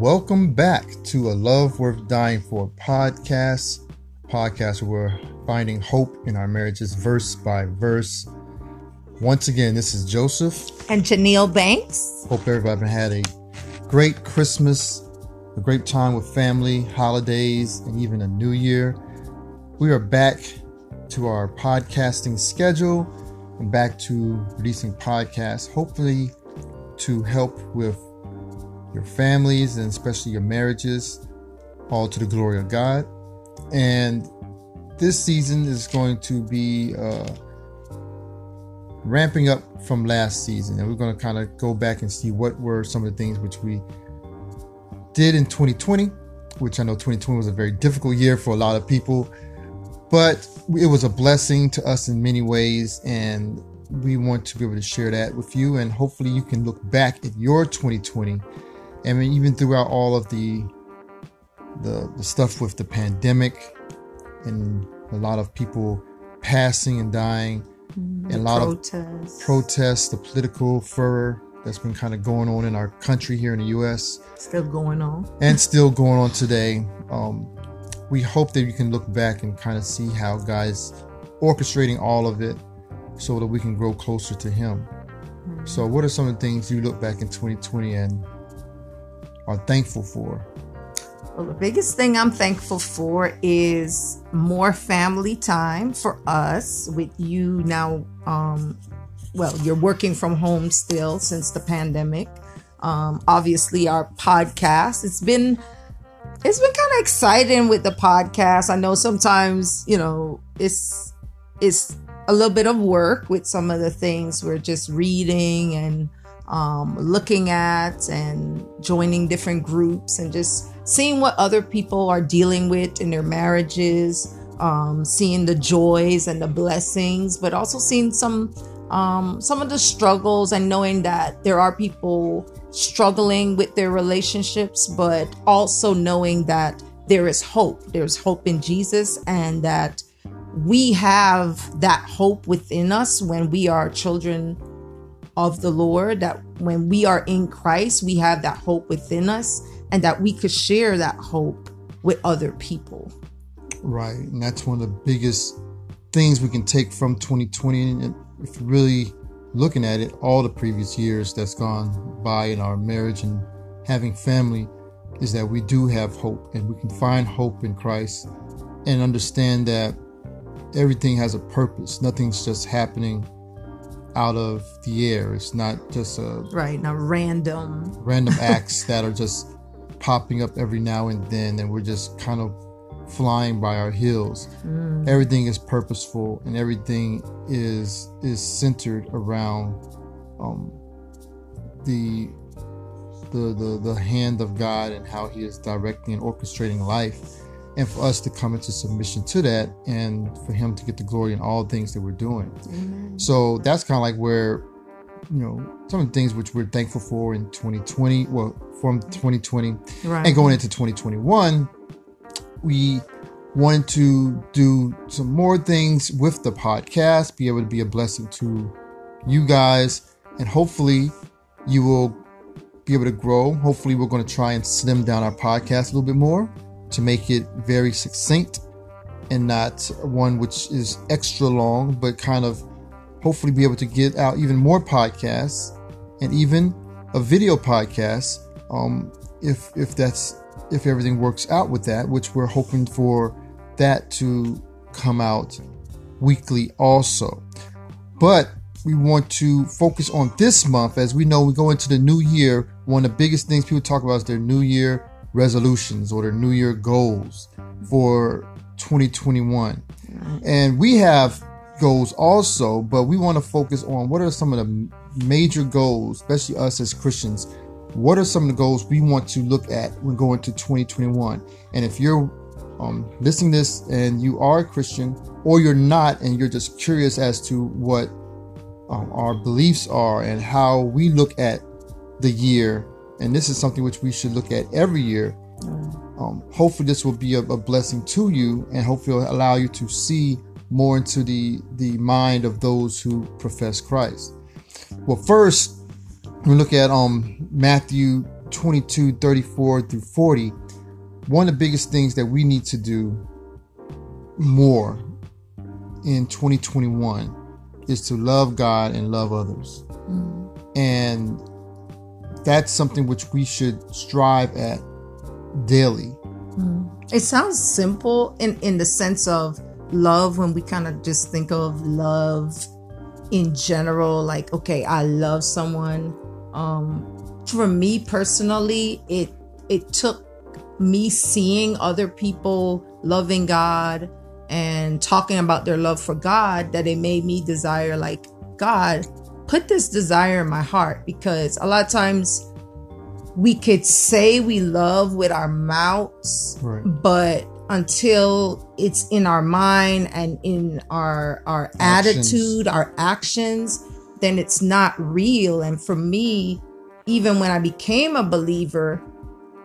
welcome back to a Love Worth Dying For podcast. Podcast where we're finding hope in our marriages verse by verse. Once again, this is Joseph. And Janelle Banks. Hope everybody had a great Christmas, a great time with family, holidays, and even a new year. We are back to our podcasting schedule and back to releasing podcasts, hopefully to help with your families and especially your marriages, all to the glory of God. And this season is going to be uh, ramping up from last season, and we're going to kind of go back and see what were some of the things which we did in 2020, which I know 2020 was a very difficult year for a lot of people, but it was a blessing to us in many ways, and we want to be able to share that with you, and hopefully you can look back at your 2020 I mean, even throughout all of the, the the stuff with the pandemic and a lot of people passing and dying, mm, and a lot protests. of protests, the political furor that's been kind of going on in our country here in the U.S. Still going on, and still going on today. Um, we hope that you can look back and kind of see how God's orchestrating all of it so that we can grow closer to Him. Mm-hmm. So, what are some of the things you look back in 2020 and are thankful for? Well, the biggest thing I'm thankful for is more family time for us with you now. Um, well, you're working from home still since the pandemic. Um, obviously, our podcast. It's been it's been kind of exciting with the podcast. I know sometimes you know it's it's a little bit of work with some of the things we're just reading and um, looking at and joining different groups and just seeing what other people are dealing with in their marriages, um, seeing the joys and the blessings, but also seeing some um, some of the struggles and knowing that there are people struggling with their relationships, but also knowing that there is hope. There's hope in Jesus, and that we have that hope within us when we are children of the Lord, that when we are in Christ, we have that hope within us and that we could share that hope with other people. Right. And that's one of the biggest things we can take from 2020. And if really looking at it, all the previous years that's gone by in our marriage and having family, is that we do have hope and we can find hope in Christ and understand that everything has a purpose. Nothing's just happening out of the air. It's not just a right, not random random acts that are just popping up every now and then, and we're just kind of flying by our heels. Mm. Everything is purposeful, and everything is is centered around um, the the the the hand of God and how He is directing and orchestrating life and for us to come into submission to that and for him to get the glory in all things that we're doing. Amen. So that's kind of like where, you know, some of the things which we're thankful for in 2020, well, from 2020 right. and going into 2021, we wanted to do some more things with the podcast, be able to be a blessing to you guys, and hopefully you will be able to grow. Hopefully, we're going to try and slim down our podcast a little bit more to make it very succinct and not one which is extra long, but kind of hopefully be able to get out even more podcasts and even a video podcast. Um, if if that's if everything works out with that, which we're hoping for that to come out weekly also. But we want to focus on this month as we know we go into the new year. One of the biggest things people talk about is their new year resolutions or their New Year goals for 2021. And we have goals also, but we want to focus on what are some of the major goals, especially us as Christians. What are some of the goals we want to look at when going to 2021? And if you're um, listening to this and you are a Christian or you're not, and you're just curious as to what um, our beliefs are and how we look at the year and this is something which we should look at every year. Um, hopefully, this will be a, a, blessing to you, and hopefully, allow you to see more into the the mind of those who profess Christ. Well, first, we look at um Matthew 22, 34 through 40, one of the biggest things that we need to do more in 2021 is to love God and love others. Mm. And that's something which we should strive at daily. Mm. It sounds simple in, in the sense of love when we kind of just think of love in general, like, okay, I love someone. Um, for me personally, it it took me seeing other people loving God and talking about their love for God that it made me desire like God put this desire in my heart because a lot of times we could say we love with our mouths right. but until it's in our mind and in our our actions. attitude our actions then it's not real and for me even when i became a believer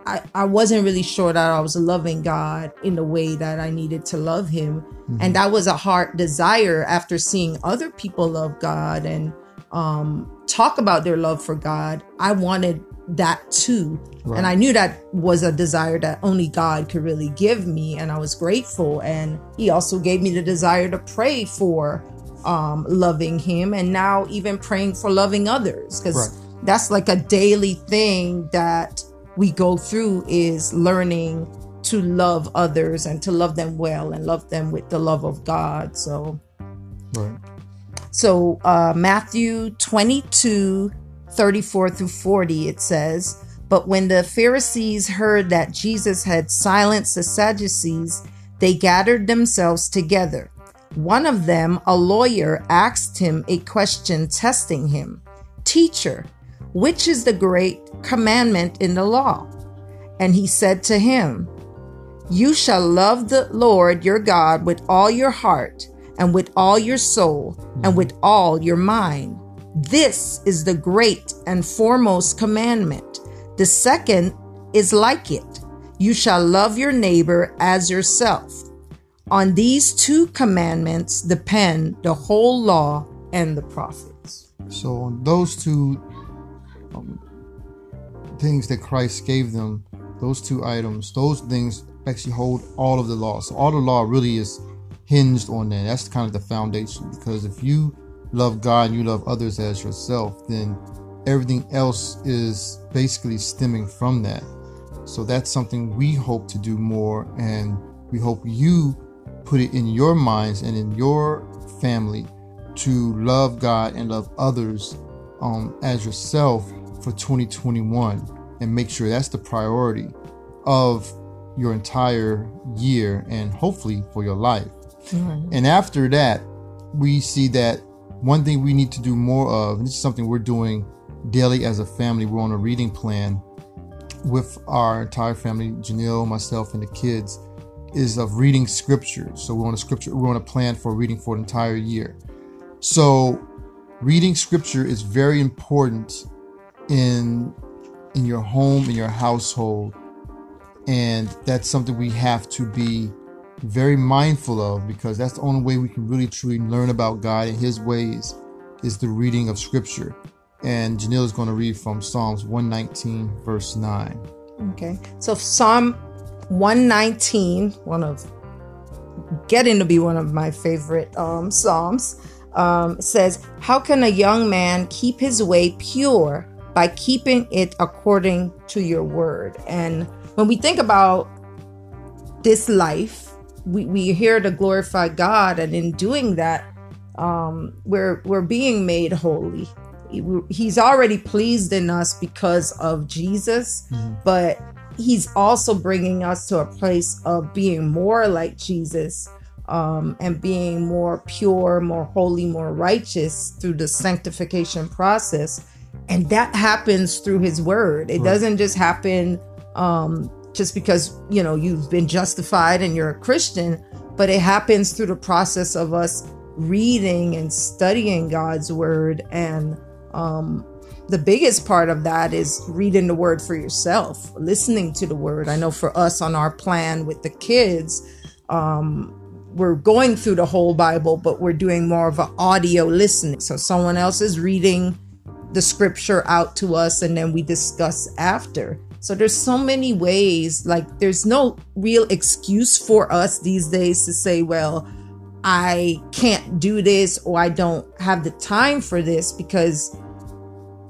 I, I wasn't really sure that I was loving God in the way that I needed to love Him. Mm-hmm. And that was a heart desire after seeing other people love God and um, talk about their love for God. I wanted that too. Right. And I knew that was a desire that only God could really give me. And I was grateful. And He also gave me the desire to pray for um, loving Him and now even praying for loving others because right. that's like a daily thing that we go through is learning to love others and to love them well and love them with the love of God. So, right. So, uh, Matthew 22 34 through 40, it says, But when the Pharisees heard that Jesus had silenced the Sadducees, they gathered themselves together. One of them, a lawyer, asked him a question, testing him Teacher, which is the great commandment in the law? And he said to him, You shall love the Lord your God with all your heart, and with all your soul, and with all your mind. This is the great and foremost commandment. The second is like it you shall love your neighbor as yourself. On these two commandments depend the whole law and the prophets. So, on those two um, things that Christ gave them, those two items, those things actually hold all of the law. So all the law really is hinged on that. That's kind of the foundation. Because if you love God and you love others as yourself, then everything else is basically stemming from that. So that's something we hope to do more, and we hope you put it in your minds and in your family to love God and love others um, as yourself for 2021 and make sure that's the priority of your entire year and hopefully for your life. And after that, we see that one thing we need to do more of, and this is something we're doing daily as a family, we're on a reading plan with our entire family, Janelle, myself, and the kids, is of reading scripture. So we're on a scripture, we're on a plan for reading for an entire year. So reading scripture is very important in in your home in your household and that's something we have to be very mindful of because that's the only way we can really truly learn about God and his ways is the reading of scripture and Janelle is going to read from Psalms 119 verse 9 okay so Psalm 119 one of getting to be one of my favorite um, psalms um, says how can a young man keep his way pure by keeping it according to your word. And when we think about this life, we, we here to glorify God, and in doing that, um, we're we're being made holy. He's already pleased in us because of Jesus, mm-hmm. but He's also bringing us to a place of being more like Jesus um, and being more pure, more holy, more righteous through the sanctification process and that happens through his word it right. doesn't just happen um, just because you know you've been justified and you're a christian but it happens through the process of us reading and studying god's word. And um, the biggest part of that is reading the word for yourself listening to the word. I know for us on our plan with the kids um, we're going through the whole bible but we're doing more of an audio listening. So someone else is reading the scripture out to us and then we discuss after. So there's so many ways, like there's no real excuse for us these days to say, well, I can't do this or I don't have the time for this because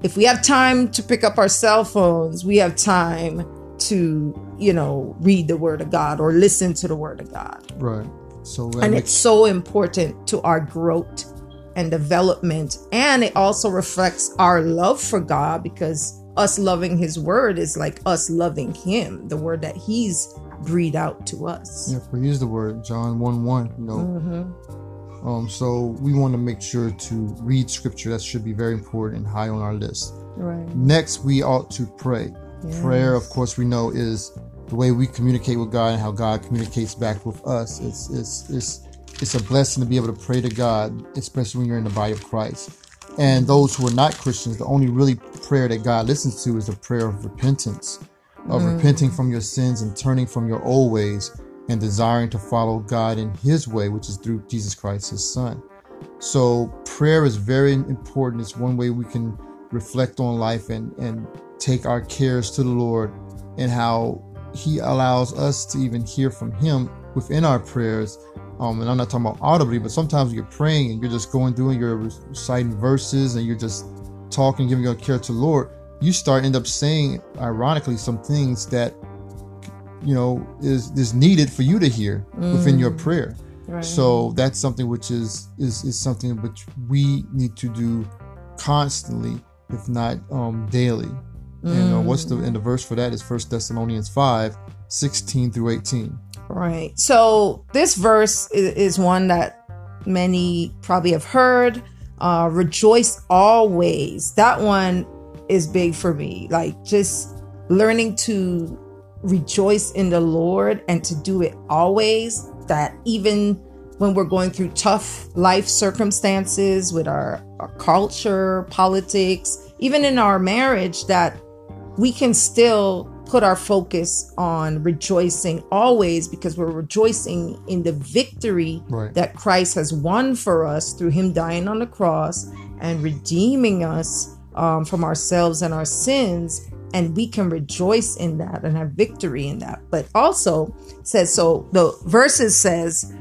if we have time to pick up our cell phones, we have time to, you know, read the word of God or listen to the word of God. Right. So and it's so important to our growth and development and it also reflects our love for God because us loving his word is like us loving him, the word that he's breathed out to us. Yeah, for use the word, John 1 1, you know. Mm-hmm. Um, so we want to make sure to read scripture. That should be very important and high on our list. Right. Next, we ought to pray. Yes. Prayer, of course, we know is the way we communicate with God and how God communicates back with us. It's it's it's it's a blessing to be able to pray to God, especially when you're in the body of Christ. And those who are not Christians, the only really prayer that God listens to is a prayer of repentance, of mm. repenting from your sins and turning from your old ways and desiring to follow God in His way, which is through Jesus Christ, His Son. So, prayer is very important. It's one way we can reflect on life and, and take our cares to the Lord and how He allows us to even hear from Him within our prayers um, and I'm not talking about audibly, but sometimes you're praying and you're just going through and you're reciting verses and you're just talking, giving your care to the Lord. You start end up saying, ironically, some things that you know is is needed for you to hear mm. within your mm. prayer. Right. So that's something which is is is something which we need to do constantly, if not um, daily. Mm. And uh, what's the and the verse for that is First Thessalonians 5, 16 through 18. Right. So this verse is, one that many probably have heard. Uh, rejoice always. That one is big for me. Like just learning to rejoice in the Lord and to do it always. That even when we're going through tough life circumstances with our, our culture, politics, even in our marriage, that we can still put our focus on rejoicing always because we're rejoicing in the victory right. that Christ has won for us through Him dying on the cross and redeeming us um, from ourselves and our sins. And we can rejoice in that and have victory in that. But also says so the verses says,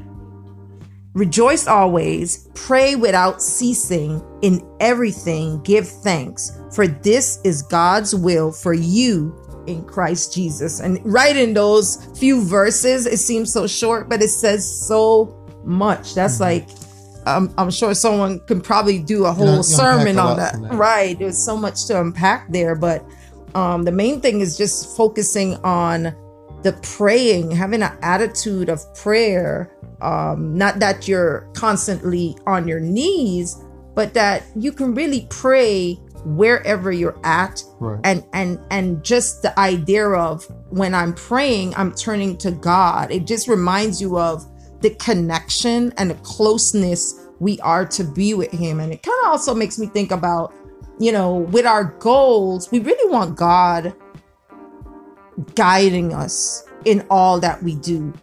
Rejoice always, pray without ceasing, in everything give thanks, for this is God's will for you in Christ Jesus. And right in those few verses, it seems so short, but it says so much. That's mm-hmm. like, um, I'm sure someone can probably do a whole sermon on that. that. Right. There's so much to unpack there. But um, the main thing is just focusing on the praying, having an attitude of prayer. Um, not that you're constantly on your knees, but that you can really pray wherever you're at. Right. and and and just the idea of when i'm praying i'm turning to god. It just reminds you of the connection and the closeness we are to be with him. And it kind of also makes me think about you know with our goals we really want god guiding us in all that we do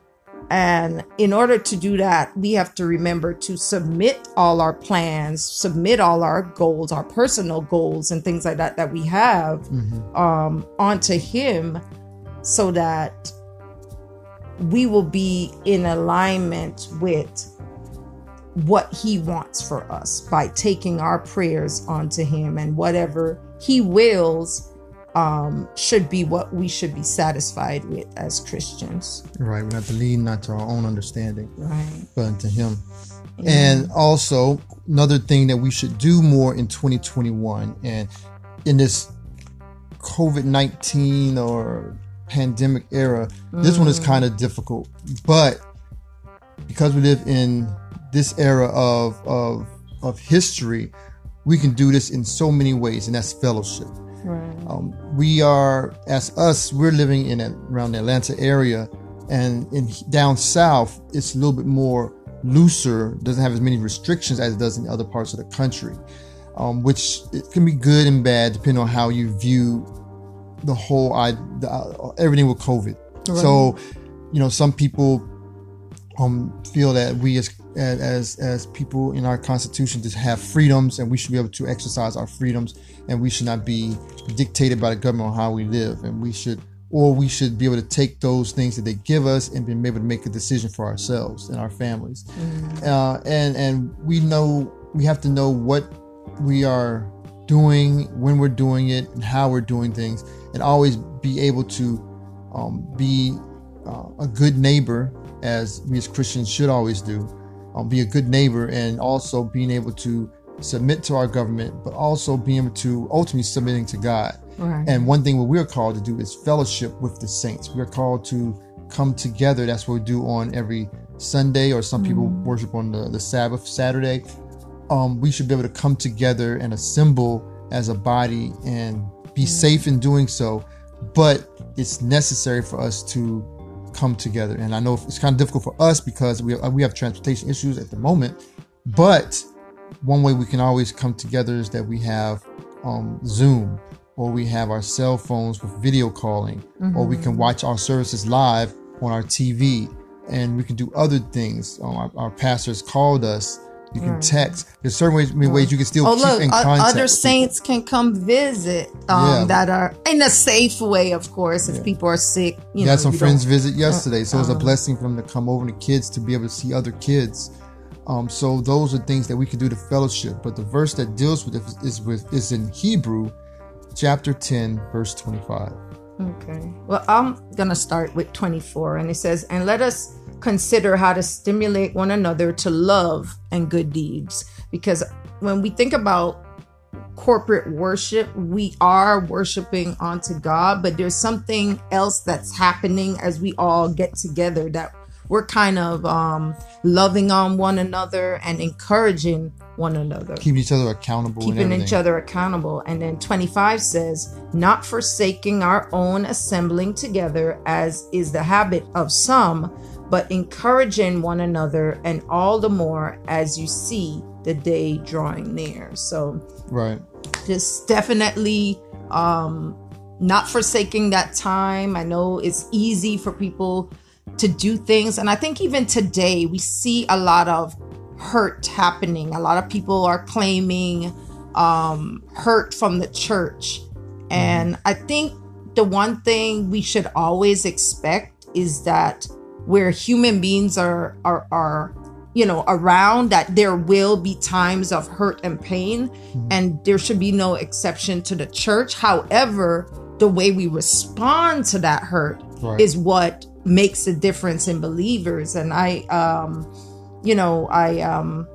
and in order to do that, we have to remember to submit all our plans, submit all our goals, our personal goals, and things like that that we have mm-hmm. um, onto Him so that we will be in alignment with what He wants for us by taking our prayers onto Him and whatever He wills um, should be what we should be satisfied with as Christians. Right. We have to lean not to our own understanding, right, but unto Him. Yeah. And also, another thing that we should do more in 2021 and in this COVID 19 or pandemic era, mm. this one is mm. kind of difficult. But because we live in this era of, of, of history, we can do this in so many ways, and that's fellowship. Right. Um, we are, as us, we're living in a, around the Atlanta area, and in down south, it's a little bit more looser. Doesn't have as many restrictions as it does in other parts of the country, um, which it can be good and bad depending on how you view the whole I, the, uh, everything with COVID. Right. So, you know, some people um, feel that we as as as people in our constitution just have freedoms and we should be able to exercise our freedoms and we should not be dictated by the government on how we live. And we should or we should be able to take those things that they give us and be able to make a decision for ourselves and our families. Mm. uh, and and we know we have to know what we are doing when we're doing it and how we're doing things and always be able to um, be uh, a good neighbor as we as Christians should always do, um, be a good neighbor, and also being able to submit to our government, but also being able to ultimately submitting to God. Right. And one thing what we're called to do is fellowship with the saints. We're called to come together. That's what we do on every Sunday, or some people mm. worship on the, the Sabbath Saturday. Um, we should be able to come together and assemble as a body and be mm. safe in doing so. But it's necessary for us to come together. And I know it's kind of difficult for us because we we have transportation issues at the moment. But one way we can always come together is that we have um, Zoom or we have our cell phones with video calling, mm-hmm. or we can mm-hmm. watch our services live on our TV, and we can do other things. Um, our, our pastors called us you can mm. text. There's certain ways, many ways you can still oh, keep look, in contact. Other saints can come visit um, yeah. that are in a safe way, of course. If yeah. people are sick, you know, had some friends visit yesterday, so it was a uh-huh. blessing for them to come over. The kids to be able to see other kids. Um, so those are things that we can do to fellowship. But the verse that deals with it is with is in Hebrew, chapter ten, verse twenty-five. Okay. Well, I'm gonna start with twenty-four, and it says, "And let us." consider how to stimulate one another to love and good deeds. Because when we think about corporate worship, we are worshiping onto God, but there's something else that's happening as we all get together that we're kind of um, loving on one another and encouraging one another. Keeping each other accountable. Keeping each other accountable. And then 25 says, not forsaking our own assembling together, as is the habit of some, but encouraging one another, and all the more as you see the day drawing near. So, right, just definitely um, not forsaking that time. I know it's easy for people to do things, and I think even today we see a lot of hurt happening. A lot of people are claiming um, hurt from the church, and. I think the one thing we should always expect is that where human beings are are are you know around that there will be times of hurt and pain mm-hmm. and there should be no exception to the church however the way we respond to that hurt right. is what makes a difference in believers. And i um you know i um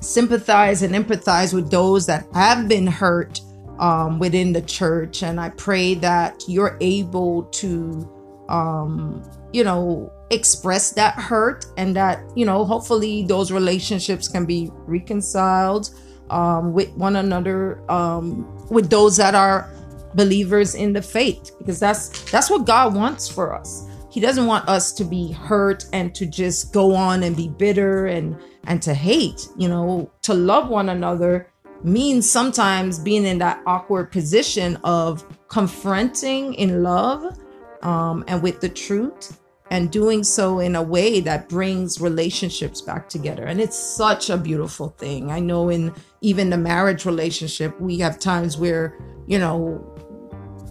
sympathize and empathize with those that have been hurt um, within the church. And i pray that you're able to um you know express that hurt and that you know hopefully those relationships can be reconciled um, with one another um, with those that are believers in the faith because that's that's what god wants for us he doesn't want us to be hurt and to just go on and be bitter and and to hate you know to love one another means sometimes being in that awkward position of confronting in love um, and with the truth and doing so in a way that brings relationships back together. And it's such a beautiful thing. I know in even the marriage relationship, we have times where, you know,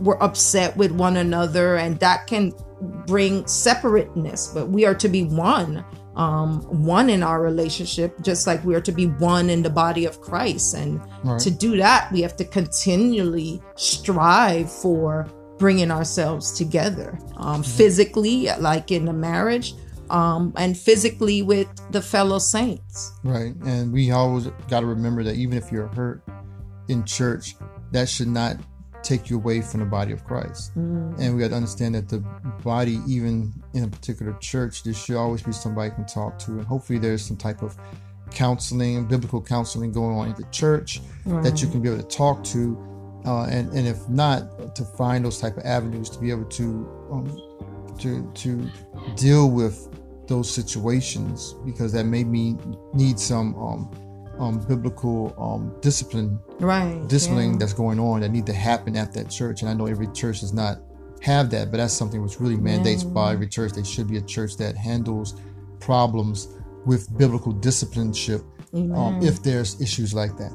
we're upset with one another and that can bring separateness, but we are to be one. Um, one in our relationship, just like we are to be one in the body of Christ. And right. to do that, we have to continually strive for bringing ourselves together um, mm-hmm. physically, like in a marriage, um, and physically with the fellow saints. Right. And we always got to remember that even if you're hurt in church, that should not take you away from the body of Christ. Mm. And we got to understand that the body, even in a particular church, there should always be somebody you can talk to. And hopefully there's some type of counseling, biblical counseling going on in the church right. that you can be able to talk to uh, and and if not, to find those type of avenues to be able to um, to to deal with those situations because that may mean need some um, um, biblical um, discipline, right? Discipline yeah. that's going on that need to happen at that church. And I know every church does not have that, but that's something which really mandates yeah. by every church. They should be a church that handles problems with biblical discipleship um, if there's issues like that.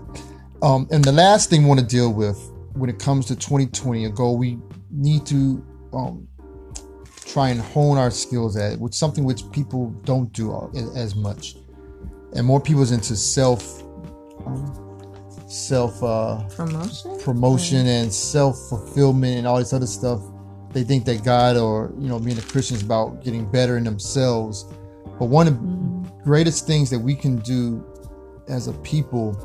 Um, and the last thing we want to deal with when it comes to 2020, a goal we need to um, try and hone our skills at, which something which people don't do as much, and more people is into self. Self uh, promotion, promotion, and self fulfillment, and all this other stuff. They think that God or you know being a Christian is about getting better in themselves. But one of the mm. greatest things that we can do as a people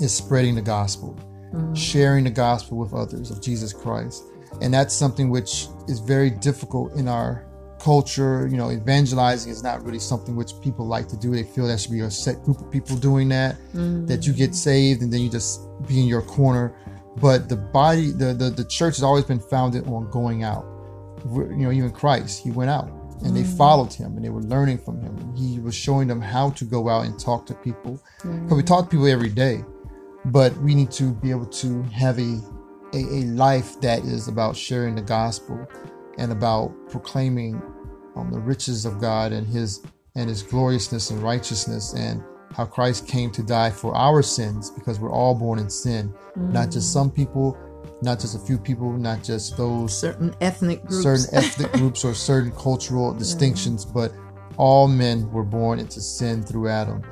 is spreading the gospel, mm. sharing the gospel with others of Jesus Christ. And that's something which is very difficult in our culture. You know, evangelizing is not really something which people like to do. They feel that should be a set group of people doing that, mm. that you get saved and then you just be in your corner. But the body, the, the, the church has always been founded on going out. You know, even Christ, he went out and they mm. followed him and they were learning from him. He was showing them how to go out and talk to people. Because mm. we talk to people every day, but we need to be able to have a, a, a life that is about sharing the gospel and about proclaiming um, the riches of God and his and his gloriousness and righteousness and how Christ came to die for our sins because we're all born in sin. Mm. Not just some people, not just a few people, not just those certain ethnic groups, certain ethnic groups or certain cultural distinctions, but all men were born into sin through Adam.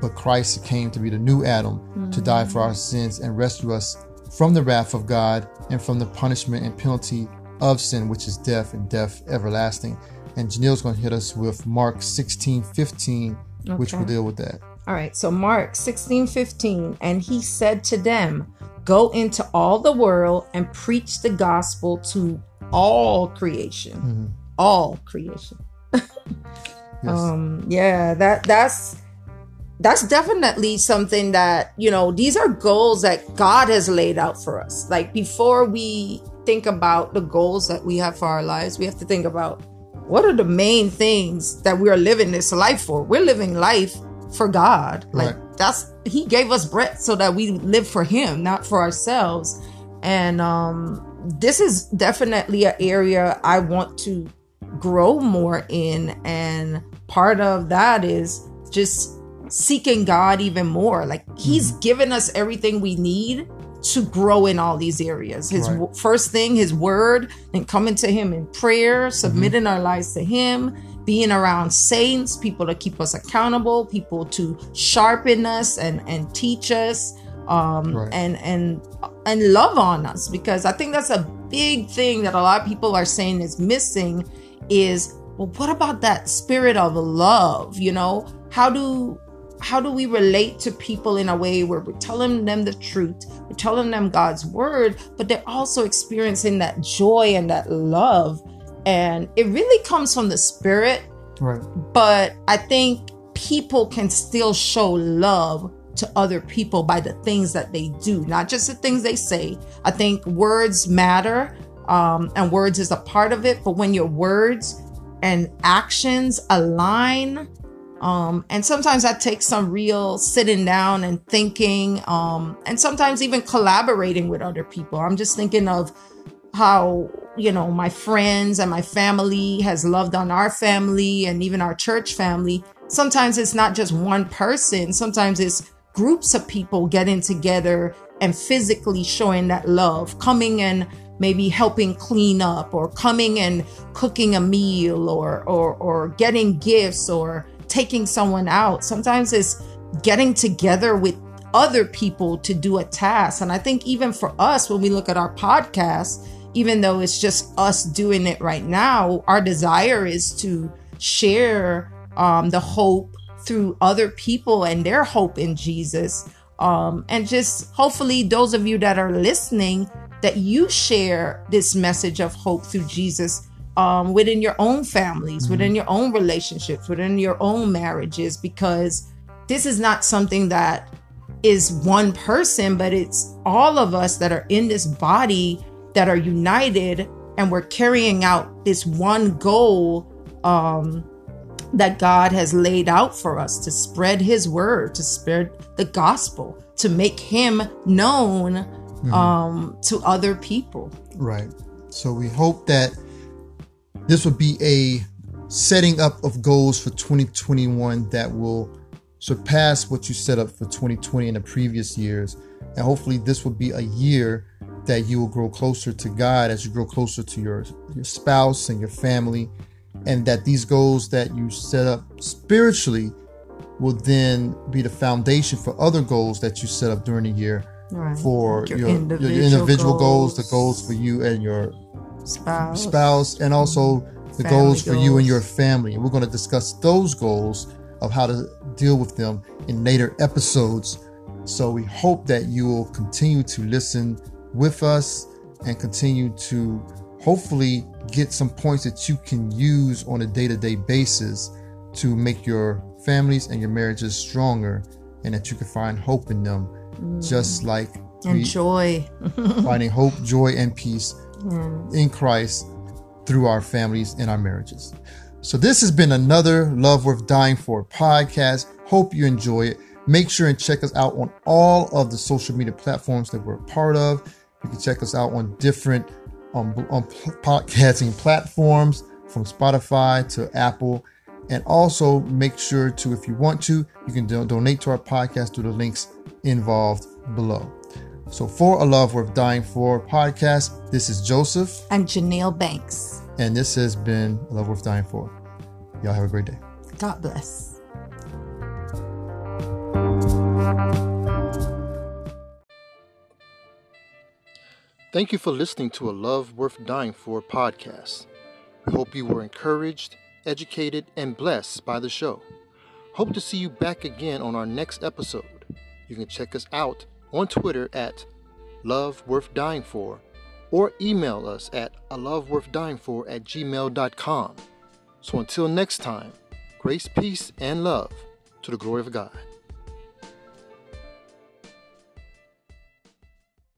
But Christ came to be the new Adam mm-hmm. to die for our sins and rescue us from the wrath of God and from the punishment and penalty of sin, which is death and death everlasting. And Janelle's going to hit us with Mark 16 15, okay. which will deal with that. All right, so Mark 16 15, and he said to them, Go into all the world and preach the gospel to all creation. Mm-hmm. All creation. yes. Um, yeah, that that's that's definitely something that, you know, these are goals that God has laid out for us. Like before we think about the goals that we have for our lives, we have to think about what are the main things that we are living this life for? We're living life for God. Like right. that's he gave us breath so that we live for him, not for ourselves. And um this is definitely an area I want to grow more in and part of that is just seeking God even more. Like he's mm-hmm. given us everything we need to grow in all these areas. His right. w- first thing, his word, and coming to him in prayer, submitting mm-hmm. our lives to him, being around saints, people to keep us accountable, people to sharpen us and and teach us, um, right. and and and love on us. Because I think that's a big thing that a lot of people are saying is missing. Is well, what about that spirit of love? You know, how do how do we relate to people in a way where we're telling them the truth, we're telling them God's word, but they're also experiencing that joy and that love and it really comes from the spirit. Right. But I think people can still show love to other people by the things that they do, not just the things they say. I think words matter, um, and words is a part of it. But when your words and actions align, um, and sometimes that takes some real sitting down and thinking, um, and sometimes even collaborating with other people. I'm just thinking of how you know my friends and my family has loved on our family and even our church family sometimes it's not just one person sometimes it's groups of people getting together and physically showing that love coming and maybe helping clean up or coming and cooking a meal or or or getting gifts or taking someone out. Sometimes it's getting together with other people to do a task. And i think even for us when we look at our podcast even though it's just us doing it right now, our desire is to share um, the hope through other people and their hope in Jesus. Um, and just hopefully, those of you that are listening, that you share this message of hope through Jesus um, within your own families, mm-hmm. within your own relationships, within your own marriages, because this is not something that is one person, but it's all of us that are in this body that are united and we're carrying out this one goal um, that God has laid out for us to spread His word, to spread the gospel, to make Him known mm-hmm. um, to other people. Right. So we hope that this would be a setting up of goals for 2021 that will surpass what you set up for 2020 in the previous years. And hopefully, this will be a year that you will grow closer to God as you grow closer to your, your spouse and your family. And that these goals that you set up spiritually will then be the foundation for other goals that you set up during the year right. for your, your, individual, your individual goals. goals, the goals for you and your spouse, spouse and also the goals, goals for you and your family. And we're going to discuss those goals of how to deal with them in later episodes. So we hope that you will continue to listen with us and continue to hopefully get some points that you can use on a day to day basis to make your families and your marriages stronger and that you can find hope in them, mm. just like and joy. finding hope, joy, and peace in Christ through our families and our marriages. So, this has been another Love Worth Dying For podcast. Hope you enjoy it. Make sure and check us out on all of the social media platforms that we're a part of. You can check us out on different um, on podcasting platforms from Spotify to Apple. And also make sure to, if you want to, you can do- donate to our podcast through the links involved below. So, for a love worth dying for podcast, this is Joseph and Janelle Banks. And this has been a love worth dying for. Y'all have a great day. God bless. Thank you for listening to a Love Worth Dying For podcast. We hope you were encouraged, educated, and blessed by the show. Hope to see you back again on our next episode. You can check us out on Twitter at Love Worth Dying For or email us at a love worth dying for at gmail.com. So until next time, grace, peace, and love to the glory of God.